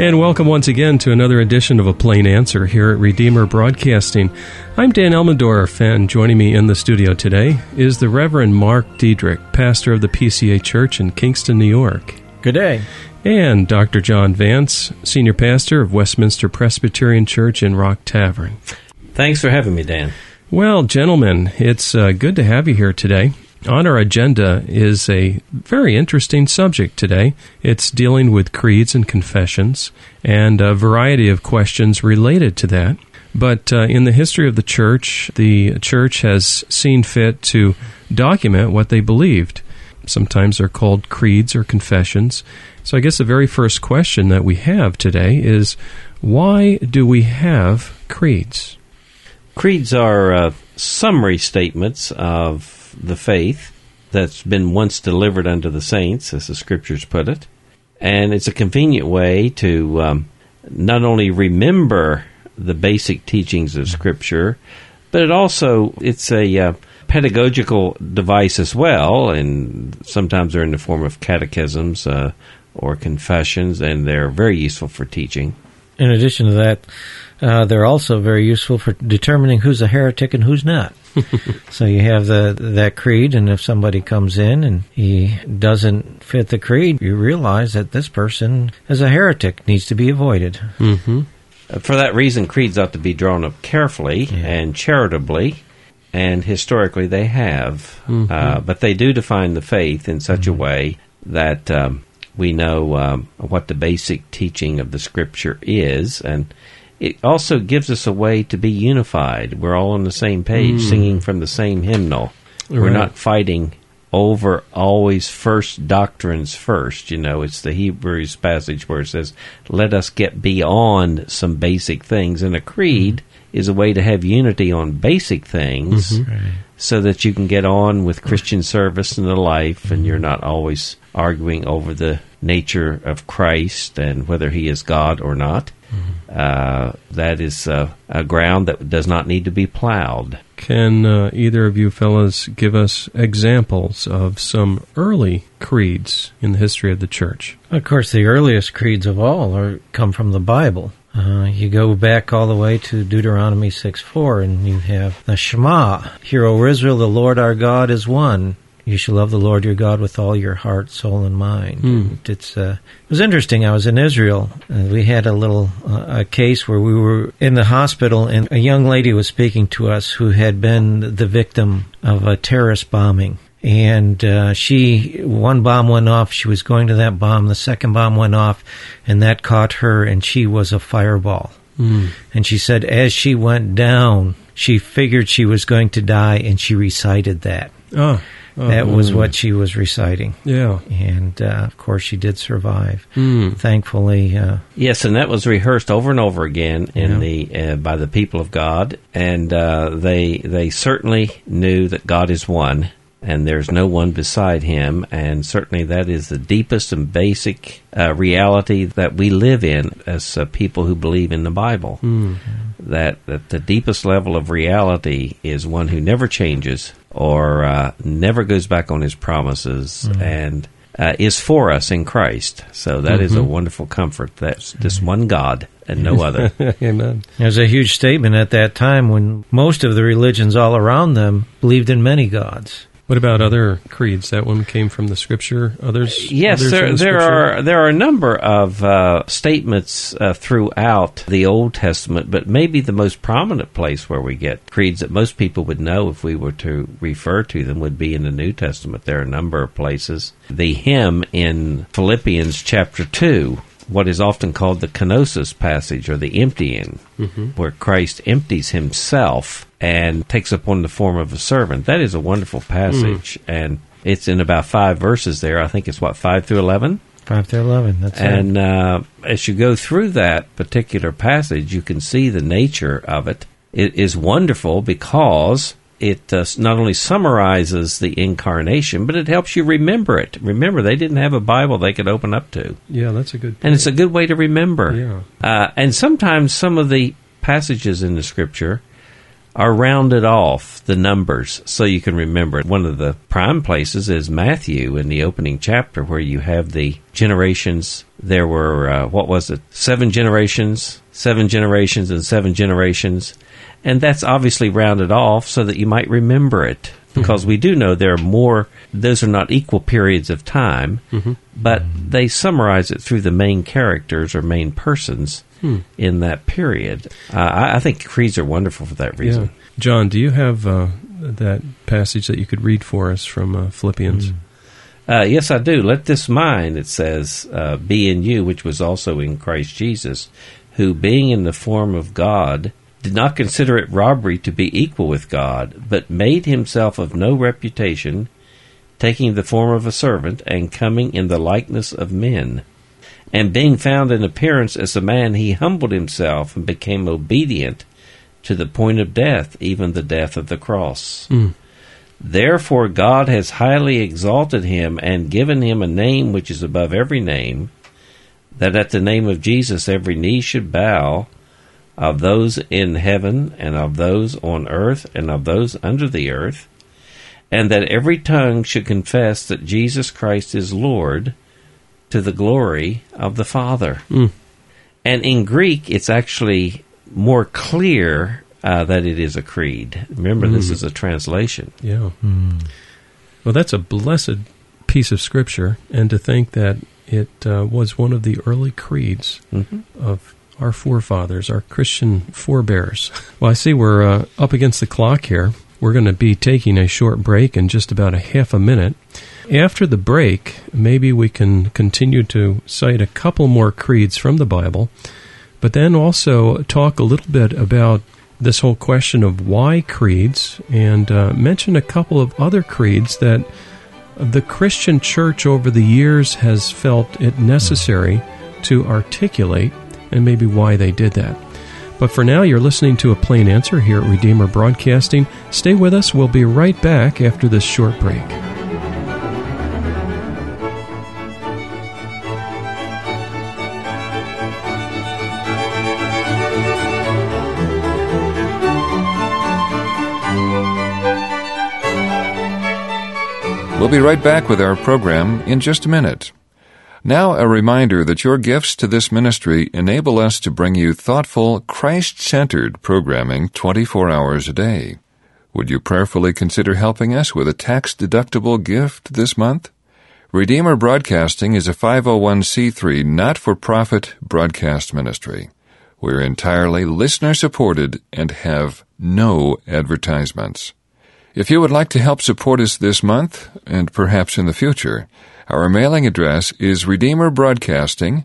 And welcome once again to another edition of A Plain Answer here at Redeemer Broadcasting. I'm Dan Elmendorf, and joining me in the studio today is the Reverend Mark Diedrich, pastor of the PCA Church in Kingston, New York. Good day. And Dr. John Vance, senior pastor of Westminster Presbyterian Church in Rock Tavern. Thanks for having me, Dan. Well, gentlemen, it's uh, good to have you here today. On our agenda is a very interesting subject today. It's dealing with creeds and confessions and a variety of questions related to that. But uh, in the history of the church, the church has seen fit to document what they believed. Sometimes they're called creeds or confessions. So I guess the very first question that we have today is why do we have creeds? Creeds are uh, summary statements of the faith that's been once delivered unto the saints, as the scriptures put it. And it's a convenient way to um, not only remember the basic teachings of Scripture, but it also it's a uh, pedagogical device as well. And sometimes they're in the form of catechisms uh, or confessions, and they're very useful for teaching. In addition to that, uh, they're also very useful for determining who's a heretic and who's not. so you have the that creed, and if somebody comes in and he doesn't fit the creed, you realize that this person is a heretic, needs to be avoided. Mm-hmm. Uh, for that reason, creeds ought to be drawn up carefully yeah. and charitably, and historically they have. Mm-hmm. Uh, but they do define the faith in such mm-hmm. a way that um, we know um, what the basic teaching of the Scripture is, and it also gives us a way to be unified. We're all on the same page, mm. singing from the same hymnal. Right. We're not fighting over always first doctrines first. You know, it's the Hebrews passage where it says, let us get beyond some basic things. And a creed mm-hmm. is a way to have unity on basic things mm-hmm. right. so that you can get on with Christian service and the life mm-hmm. and you're not always arguing over the nature of Christ and whether he is God or not. Uh, that is uh, a ground that does not need to be plowed. Can uh, either of you fellows give us examples of some early creeds in the history of the church? Of course, the earliest creeds of all are come from the Bible. Uh, you go back all the way to Deuteronomy 6 4, and you have the Shema. Hear, O Israel, the Lord our God is one. You shall love the Lord your God with all your heart, soul, and mind. Mm. It's uh, it was interesting. I was in Israel. and we had a little uh, a case where we were in the hospital, and a young lady was speaking to us who had been the victim of a terrorist bombing. And uh, she, one bomb went off. She was going to that bomb. The second bomb went off, and that caught her, and she was a fireball. Mm. And she said, as she went down, she figured she was going to die, and she recited that. Oh. That was what she was reciting. Yeah. And uh, of course, she did survive. Mm. Thankfully. Uh, yes, and that was rehearsed over and over again in yeah. the uh, by the people of God, and uh, they they certainly knew that God is one. And there's no one beside him, and certainly that is the deepest and basic uh, reality that we live in as uh, people who believe in the Bible. Mm. That that the deepest level of reality is one who never changes, or uh, never goes back on his promises mm-hmm. and uh, is for us in Christ. So that mm-hmm. is a mm-hmm. wonderful comfort. That's just one God and no other. Amen. There's a huge statement at that time when most of the religions all around them believed in many gods. What about other creeds? That one came from the scripture. Others? Yes, others there, the there are there are a number of uh, statements uh, throughout the Old Testament, but maybe the most prominent place where we get creeds that most people would know if we were to refer to them would be in the New Testament. There are a number of places. The hymn in Philippians chapter two what is often called the kenosis passage or the emptying, mm-hmm. where Christ empties himself and takes upon the form of a servant. That is a wonderful passage, mm. and it's in about five verses there. I think it's what five through eleven. Five through eleven. That's it. and uh, as you go through that particular passage, you can see the nature of it. It is wonderful because it uh, not only summarizes the incarnation, but it helps you remember it. Remember, they didn't have a Bible they could open up to. Yeah, that's a good. Point. And it's a good way to remember. Yeah. Uh, and sometimes some of the passages in the Scripture are rounded off the numbers so you can remember it. One of the prime places is Matthew in the opening chapter where you have the generations. There were, uh, what was it, seven generations, seven generations, and seven generations. And that's obviously rounded off so that you might remember it. Because we do know there are more, those are not equal periods of time, but they summarize it through the main characters or main persons in that period. Uh, I, I think creeds are wonderful for that reason. Yeah. John, do you have uh, that passage that you could read for us from uh, Philippians? Uh, yes, I do. Let this mind, it says, uh, be in you, which was also in Christ Jesus, who, being in the form of God, did not consider it robbery to be equal with God, but made himself of no reputation, taking the form of a servant, and coming in the likeness of men. And being found in appearance as a man, he humbled himself and became obedient to the point of death, even the death of the cross. Mm. Therefore, God has highly exalted him and given him a name which is above every name, that at the name of Jesus every knee should bow, of those in heaven, and of those on earth, and of those under the earth, and that every tongue should confess that Jesus Christ is Lord, to the glory of the Father. Mm. And in Greek, it's actually more clear uh, that it is a creed. Remember, this Mm. is a translation. Yeah. Well, that's a blessed piece of scripture, and to think that it uh, was one of the early creeds Mhm. of our forefathers, our Christian forebears. Well, I see we're uh, up against the clock here. We're going to be taking a short break in just about a half a minute. After the break, maybe we can continue to cite a couple more creeds from the Bible, but then also talk a little bit about this whole question of why creeds and uh, mention a couple of other creeds that the Christian church over the years has felt it necessary to articulate and maybe why they did that. But for now, you're listening to a plain answer here at Redeemer Broadcasting. Stay with us. We'll be right back after this short break. We'll be right back with our program in just a minute. Now, a reminder that your gifts to this ministry enable us to bring you thoughtful, Christ centered programming 24 hours a day. Would you prayerfully consider helping us with a tax deductible gift this month? Redeemer Broadcasting is a 501c3 not for profit broadcast ministry. We're entirely listener supported and have no advertisements. If you would like to help support us this month, and perhaps in the future, our mailing address is Redeemer Broadcasting,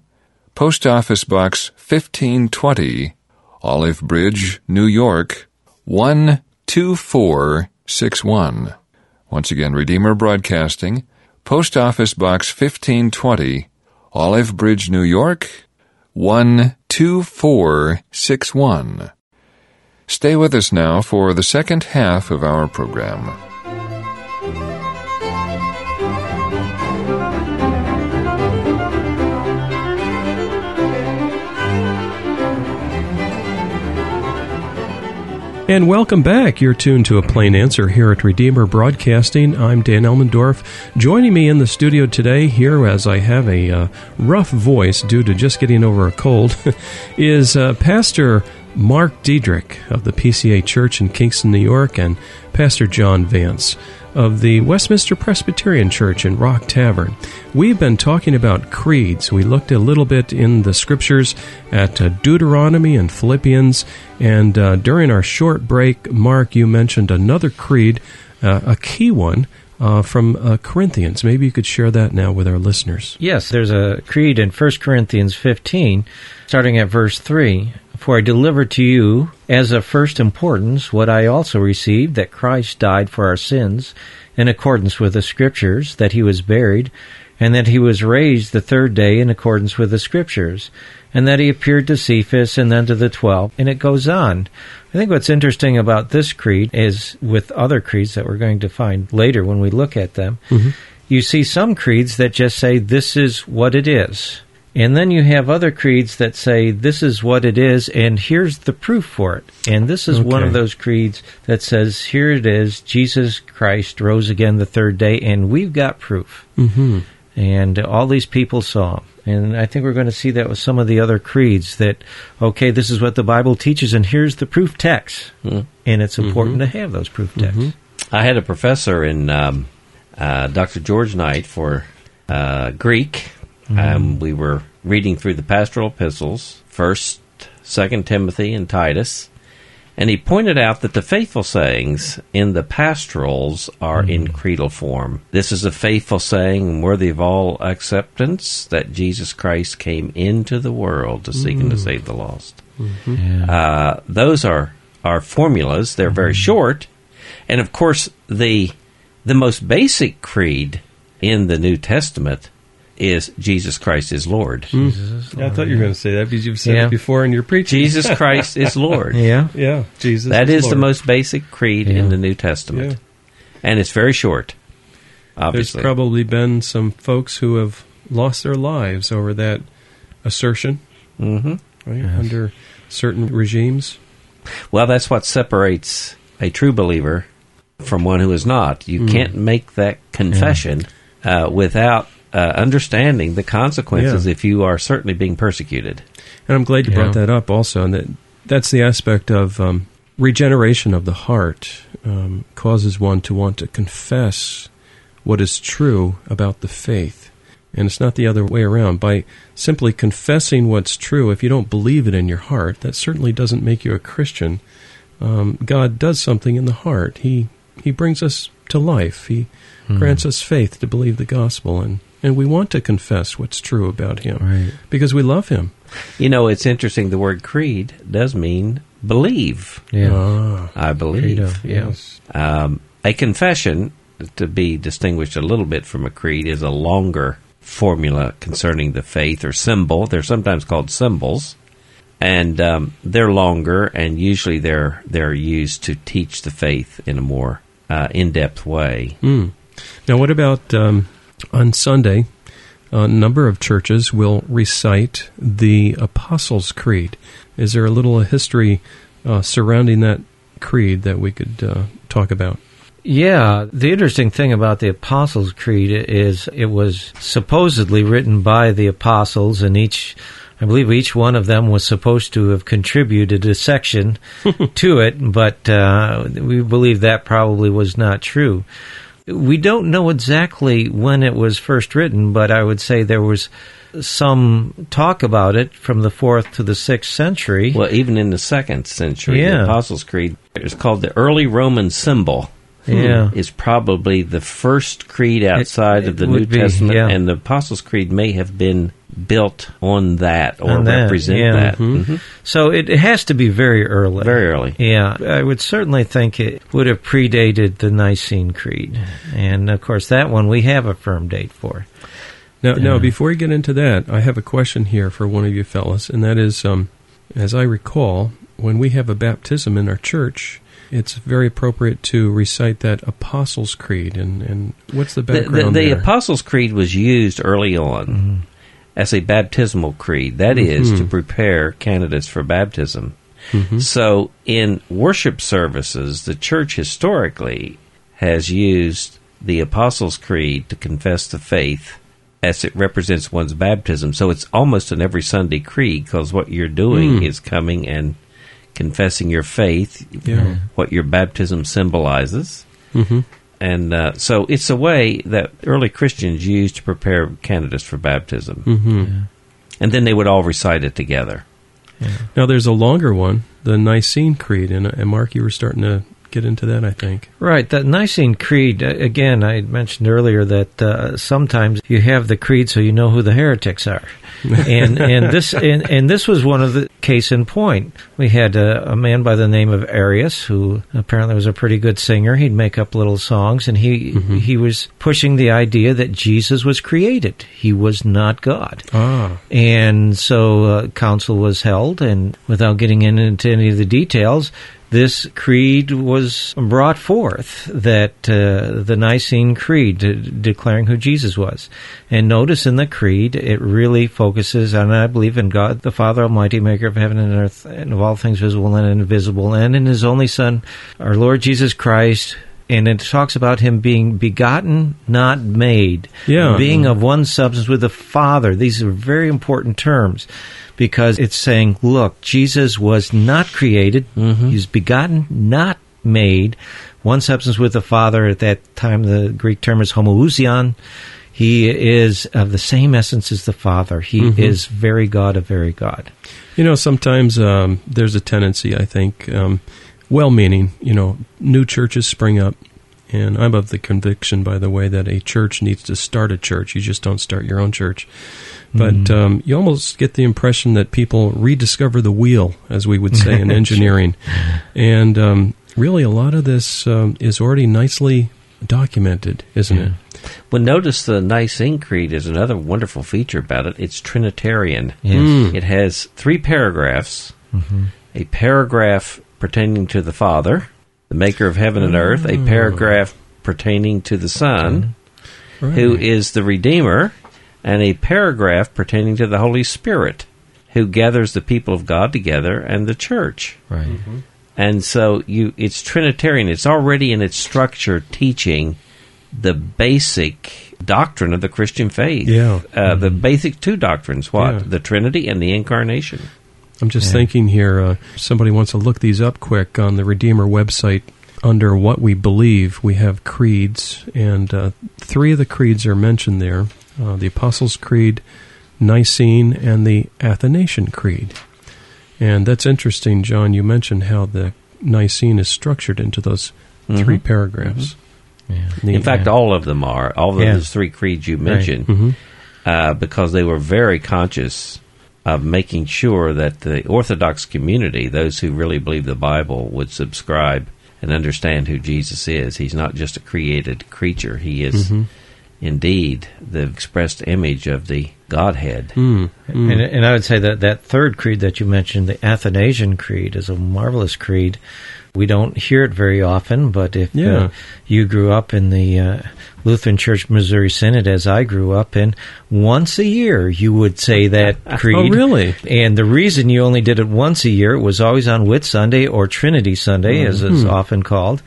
Post Office Box 1520, Olive Bridge, New York 12461. Once again, Redeemer Broadcasting, Post Office Box 1520, Olive Bridge, New York 12461. Stay with us now for the second half of our program. And welcome back. You're tuned to a plain answer here at Redeemer Broadcasting. I'm Dan Elmendorf. Joining me in the studio today, here as I have a uh, rough voice due to just getting over a cold, is uh, Pastor Mark Diedrich of the PCA Church in Kingston, New York, and Pastor John Vance of the Westminster Presbyterian Church in Rock Tavern. We've been talking about creeds. We looked a little bit in the scriptures at uh, Deuteronomy and Philippians, and uh, during our short break, Mark, you mentioned another creed, uh, a key one. Uh, from uh, Corinthians. Maybe you could share that now with our listeners. Yes, there's a creed in 1 Corinthians 15, starting at verse 3. For I delivered to you as of first importance what I also received that Christ died for our sins in accordance with the Scriptures, that he was buried, and that he was raised the third day in accordance with the Scriptures, and that he appeared to Cephas and then to the twelve. And it goes on. I think what's interesting about this creed is with other creeds that we're going to find later when we look at them, mm-hmm. you see some creeds that just say this is what it is. And then you have other creeds that say this is what it is, and here's the proof for it. And this is one of those creeds that says, here it is, Jesus Christ rose again the third day, and we've got proof. Mm-hmm. And all these people saw him. And I think we're going to see that with some of the other creeds that, okay, this is what the Bible teaches, and here's the proof text. Mm. And it's important to have those proof texts. I had a professor in um, uh, Dr. George Knight for uh, Greek. Um, mm-hmm. we were reading through the pastoral epistles, First, Second Timothy, and Titus, and he pointed out that the faithful sayings in the pastorals are in mm-hmm. creedal form. This is a faithful saying and worthy of all acceptance that Jesus Christ came into the world to seek and to mm. save the lost. Mm-hmm. Yeah. Uh, those are are formulas. They're very short, and of course the the most basic creed in the New Testament is Jesus Christ is Lord. Jesus, I thought you were going to say that because you've said Yeah. it before in your preaching. Jesus Christ is Lord. Yeah. Yeah, Jesus. That is the Lord. most basic creed Yeah. in the New Testament, Yeah. and it's very short. There's Obviously, probably been some folks who have lost their lives over that assertion, hmm right? Yes. Under certain regimes. well, that's what separates a true believer from one who is not. You can't make that confession uh, without uh, understanding the consequences Yeah. if you are certainly being persecuted. And I'm glad you Yeah. brought that up also. And that that's the aspect of um, regeneration of the heart um, causes one to want to confess what is true about the faith. And it's not the other way around. By simply confessing what's true, if you don't believe it in your heart, that certainly doesn't make you a Christian. Um, God does something in the heart. He He brings us to life. He grants us faith to believe the gospel, and and we want to confess what's true about Him Right. because we love Him. You know, it's interesting. The word creed does mean believe. Yeah. Ah, I believe. Credo, yes. Um, a confession, to be distinguished a little bit from a creed, is a longer formula concerning the faith or symbol. They're sometimes called symbols, and um, they're longer, and usually they're they're used to teach the faith in a more uh, in-depth way. Hmm. Now, what about um, on Sunday? A number of churches will recite the Apostles' Creed. Is there a little history uh, surrounding that creed that we could uh, talk about? Yeah, the interesting thing about the Apostles' Creed is it was supposedly written by the apostles, and each, I believe each one of them was supposed to have contributed a section to it, but uh, we believe that probably was not true. We don't know exactly when it was first written, but I would say there was some talk about it from the fourth to the sixth century. Well, even in the second century, Yeah. the Apostles' Creed is called the early Roman symbol. Hmm. Yeah. is probably the first creed outside it of the New be, Testament, yeah. and the Apostles' Creed may have been built on that or On that, represent yeah. that. Mhm. Mhm. So it, it has to be very early. Very early. Yeah, I would certainly think it would have predated the Nicene Creed. And of course, that one we have a firm date for. Now, now, before we get into that, I have a question here for one of you fellas, and that is, um, as I recall, when we have a baptism in our church, it's very appropriate to recite that Apostles' Creed. And, and what's the The, background the, the there? Apostles' Creed was used early on as a baptismal creed. That is to Mhm. prepare candidates for baptism. Mhm. So, in worship services, the church historically has used the Apostles' Creed to confess the faith as it represents one's baptism. So, it's almost an every Sunday creed because what you're doing Mm. is coming and confessing your faith, Yeah. what your baptism symbolizes. hmm And uh, so it's a way that early Christians used to prepare candidates for baptism. hmm And then they would all recite it together. Now, there's a longer one, the Nicene Creed, and, and Mark, you were starting to get into that, I think. Right, that Nicene Creed, uh, again, I mentioned earlier that uh, sometimes you have the creed so you know who the heretics are. And and this and, and this was one of the case in point. We had a, a man by the name of Arius who apparently was a pretty good singer. He'd make up little songs, and he Mhm. he was pushing the idea that Jesus was created. He was not God. Ah, And so uh, council was held, and without getting into any of the details, this creed was brought forth that uh, the Nicene Creed de- declaring who Jesus was. And notice in the creed, it really focuses on I believe in God, the Father Almighty, maker of heaven and earth, and of all things visible and invisible, and in His only Son, our Lord Jesus Christ. And it talks about him being begotten, not made. Yeah. Being of one substance with the Father. These are very important terms because it's saying, look, Jesus was not created. Mm-hmm. He's begotten, not made. One substance with the Father. At that time, the Greek term is homoousion. He is of the same essence as the Father. He Mm-hmm. is very God of very God. You know, sometimes um, there's a tendency, I think, um, well meaning, you know, new churches spring up. And I'm of the conviction, by the way, that a church needs to start a church. You just don't start your own church. But um, you almost get the impression that people rediscover the wheel, as we would say in engineering. And um, really, a lot of this um, is already nicely documented, isn't it? Well, notice the Nicene Creed is another wonderful feature about it. It's Trinitarian. Yes. Mm. It has three paragraphs a paragraph pertaining to the Father, the maker of heaven and earth, a mm. paragraph pertaining to the Son, Right. who is the Redeemer, and a paragraph pertaining to the Holy Spirit, who gathers the people of God together and the church. Right. Mm-hmm. And so you it's Trinitarian. It's already in its structure teaching the basic doctrine of the Christian faith. Yeah. Uh, The mm-hmm. basic two doctrines, what? Yeah. The Trinity and the Incarnation. I'm just Yeah. thinking here, uh, somebody wants to look these up quick on the Redeemer website. Under what we believe, we have creeds, and uh, three of the creeds are mentioned there uh, the Apostles' Creed, Nicene, and the Athanasian Creed. And that's interesting, John. You mentioned how the Nicene is structured into those three Mhm. paragraphs. Yeah. In fact, all of them are. All of Yeah. those three creeds you mentioned, hmm uh, because they were very conscious of making sure that the Orthodox community, those who really believe the Bible, would subscribe and understand who Jesus is. He's not just a created creature, he is Mhm. indeed the expressed image of the Godhead. Mm, mm. And, and I would say that that third creed that you mentioned, the Athanasian Creed, is a marvelous creed. We don't hear it very often, but if Yeah. uh, you grew up in the uh, Lutheran Church Missouri Synod, as I grew up in, once a year you would say that creed. Oh, really? And the reason you only did it once a year, it was always on Whit Sunday or Trinity Sunday, as it's often called,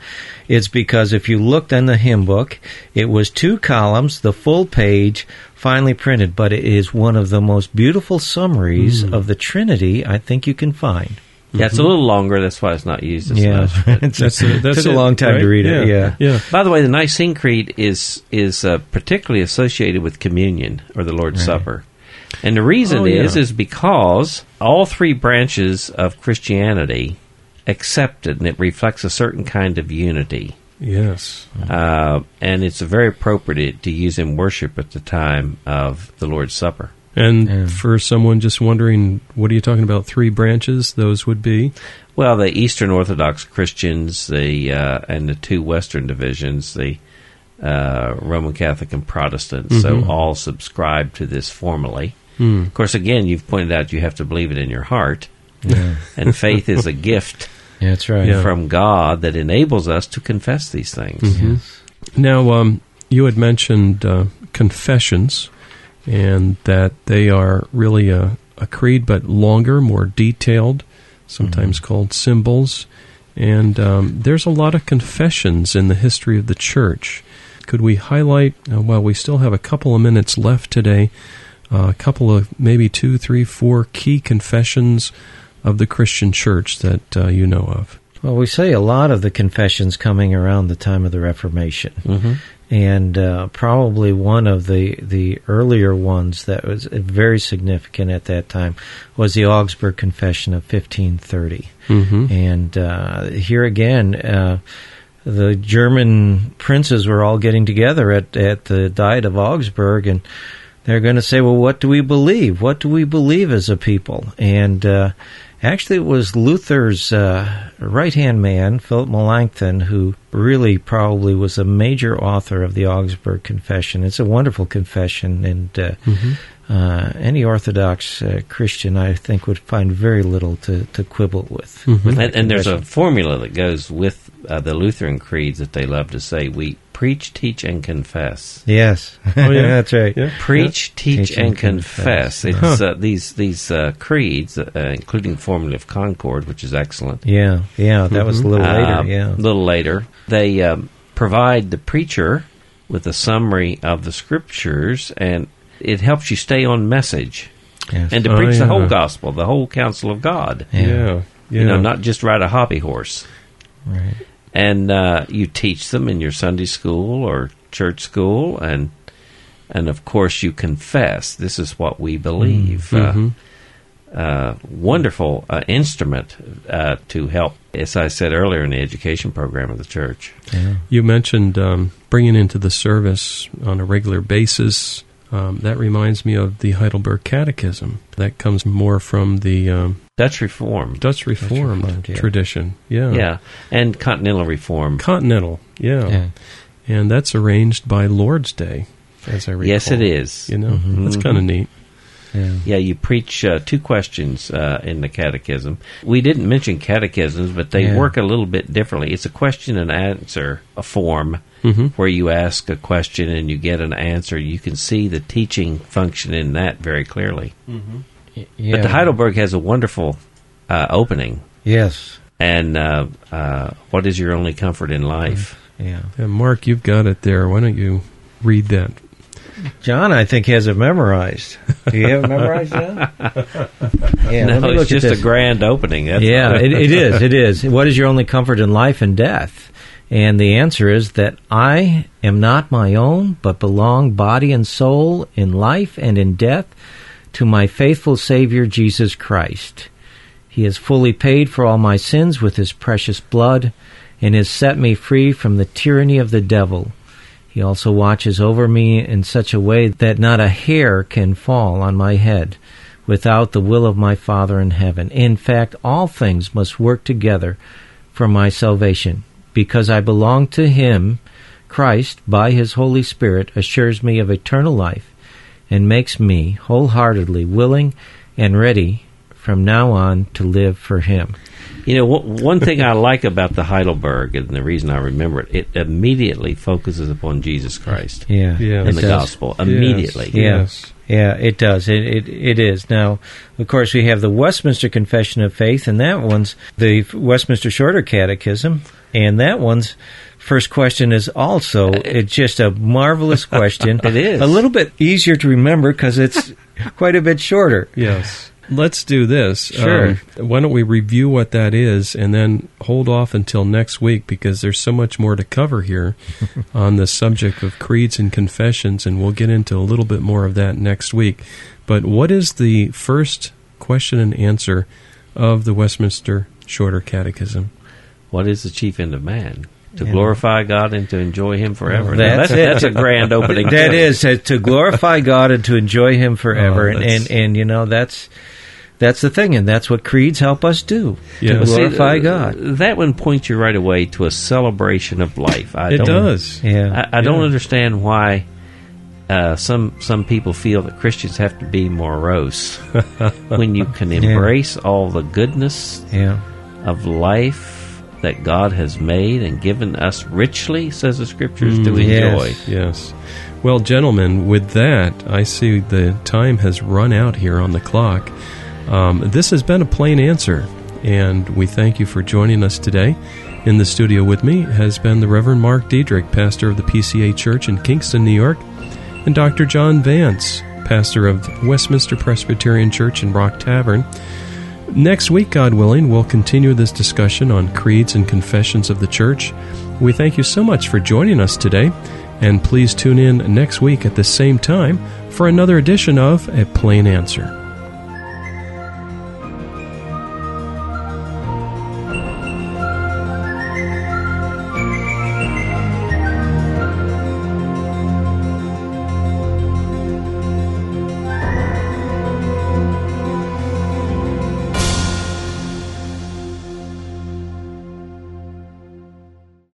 is because if you looked in the hymn book, it was two columns, the full page, finely printed, but it is one of the most beautiful summaries of the Trinity I think you can find. Yeah, it's a little longer. That's why it's not used as Yeah, much. It's- That's a, that's took a long time to right? read it. Yeah, yeah. By the way, the Nicene Creed is is uh, particularly associated with communion or the Lord's Supper, and the reason Oh, is yeah. is because all three branches of Christianity accepted, it, and it reflects a certain kind of unity. Yes. Uh, and it's very appropriate to use in worship at the time of the Lord's Supper. And Yeah. for someone just wondering, what are you talking about? Three branches? Those would be? Well, the Eastern Orthodox Christians, the uh, and the two Western divisions, the uh, Roman Catholic and Protestant, so all subscribe to this formally. Hmm. Of course, again, you've pointed out you have to believe it in your heart, yeah, and faith is a gift yeah that's right. Yeah. from God that enables us to confess these things. Yes. Now, um, you had mentioned uh, confessions, and that they are really a, a creed, but longer, more detailed, sometimes called symbols. And um, there's a lot of confessions in the history of the church. Could we highlight, uh, well, we still have a couple of minutes left today, uh, a couple of maybe two, three, four key confessions of the Christian church that uh, you know of? Well, we say a lot of the confessions coming around the time of the Reformation. hmm and uh, probably one of the the earlier ones that was very significant at that time was the Augsburg Confession of 1530. Mm-hmm. And uh, here again, uh, the German princes were all getting together at at the Diet of Augsburg, and they're going to say, "Well, what do we believe? What do we believe as a people?" And uh, Actually, it was Luther's uh, right hand man, Philip Melanchthon, who really probably was a major author of the Augsburg Confession. It's a wonderful confession, and uh, Mm-hmm. uh, any Orthodox uh, Christian, I think, would find very little to, to quibble with. Mhm. with And, and there's a formula that goes with uh, the Lutheran creeds that they love to say: we preach, teach, and confess. Yes. Oh, yeah. That's right. Yeah. Preach, teach, Teach and and confess. confess. It's uh, these these uh, creeds, uh, including Formula of Concord, which is excellent. Yeah, yeah, that was a little later, Um, yeah. A little later. They um, provide the preacher with a summary of the scriptures, and it helps you stay on message Yes. and to Oh, preach the whole gospel, the whole counsel of God. Yeah. Yeah. Yeah. You know, not just ride a hobby horse. right. And uh, you teach them in your Sunday school or church school, and and of course you confess. This is what we believe. Mhm. Uh, uh, wonderful uh, instrument uh, to help, as I said earlier, in the education program of the church. Yeah. You mentioned um, bringing into the service on a regular basis. Um, that reminds me of the Heidelberg Catechism. That comes more from the um, Dutch Reform, Dutch Reformed, Reformed, yeah. tradition. Yeah. yeah, and Continental Reform. Continental. Yeah. Yeah. And that's arranged by Lord's Day, as I recall. Yes, it is. You know, Mhm. that's kind of neat. Yeah. Yeah, you preach uh, two questions uh, in the catechism. We didn't mention catechisms, but they Yeah. work a little bit differently. It's a question and answer a form hmm where you ask a question and you get an answer. You can see the teaching function in that very clearly. Yeah. But the Heidelberg has a wonderful uh, opening. Yes. And uh, uh, what is your only comfort in life? Yeah. And Mark, you've got it there. Why don't you read that? John, I think, has it memorized. Do you have it memorized, John? yeah, no, it's just a grand opening. That's yeah, it, it is. It is. What is your only comfort in life and death? And the answer is that I am not my own, but belong body and soul in life and in death to my faithful Savior Jesus Christ. He has fully paid for all my sins with his precious blood and has set me free from the tyranny of the devil. He also watches over me in such a way that not a hair can fall on my head without the will of my Father in heaven. In fact, all things must work together for my salvation. Because I belong to Him, Christ, by His Holy Spirit, assures me of eternal life and makes me wholeheartedly willing and ready from now on to live for Him. You know, one thing I like about the Heidelberg, and the reason I remember it, it immediately focuses upon Jesus Christ Yeah, Yeah. and it the does. gospel. Immediately. Yeah. Yes. Yeah, it does. It, it it is. Now, of course, we have the Westminster Confession of Faith, and that one's the Westminster Shorter Catechism, and that one's first question is also it's just a marvelous question. It is. a little bit easier to remember because it's quite a bit shorter. Yes. Let's do this. Sure. Um, why don't we review what that is and then hold off until next week because there's so much more to cover here on the subject of creeds and confessions, and we'll get into a little bit more of that next week. But what is the first question and answer of the Westminster Shorter Catechism? What is the chief end of man? To Yeah. glorify God and to enjoy Him forever. That's, that's, that's a grand opening. that is uh, to glorify God and to enjoy Him forever, Oh, and, and and you know that's that's the thing, and that's what creeds help us do Yeah. to Well, see, glorify uh, God. That one points you right away to a celebration of life. I it don't, does. Yeah, I, I don't Yeah. understand why uh, some some people feel that Christians have to be morose when you can Yeah. embrace all the goodness yeah. of life that God has made and given us richly, says the Scriptures, to Mm, enjoy. yes. Yes. Well, gentlemen, with that, I see the time has run out here on the clock. Um, this has been a plain answer, and we thank you for joining us today. In the studio with me has been the Reverend Mark Diedrich, pastor of the PCA Church in Kingston, New York, and Dr. John Vance, pastor of Westminster Presbyterian Church in Rock Tavern. Next week, God willing, we'll continue this discussion on creeds and confessions of the church. We thank you so much for joining us today, and please tune in next week at the same time for another edition of A Plain Answer.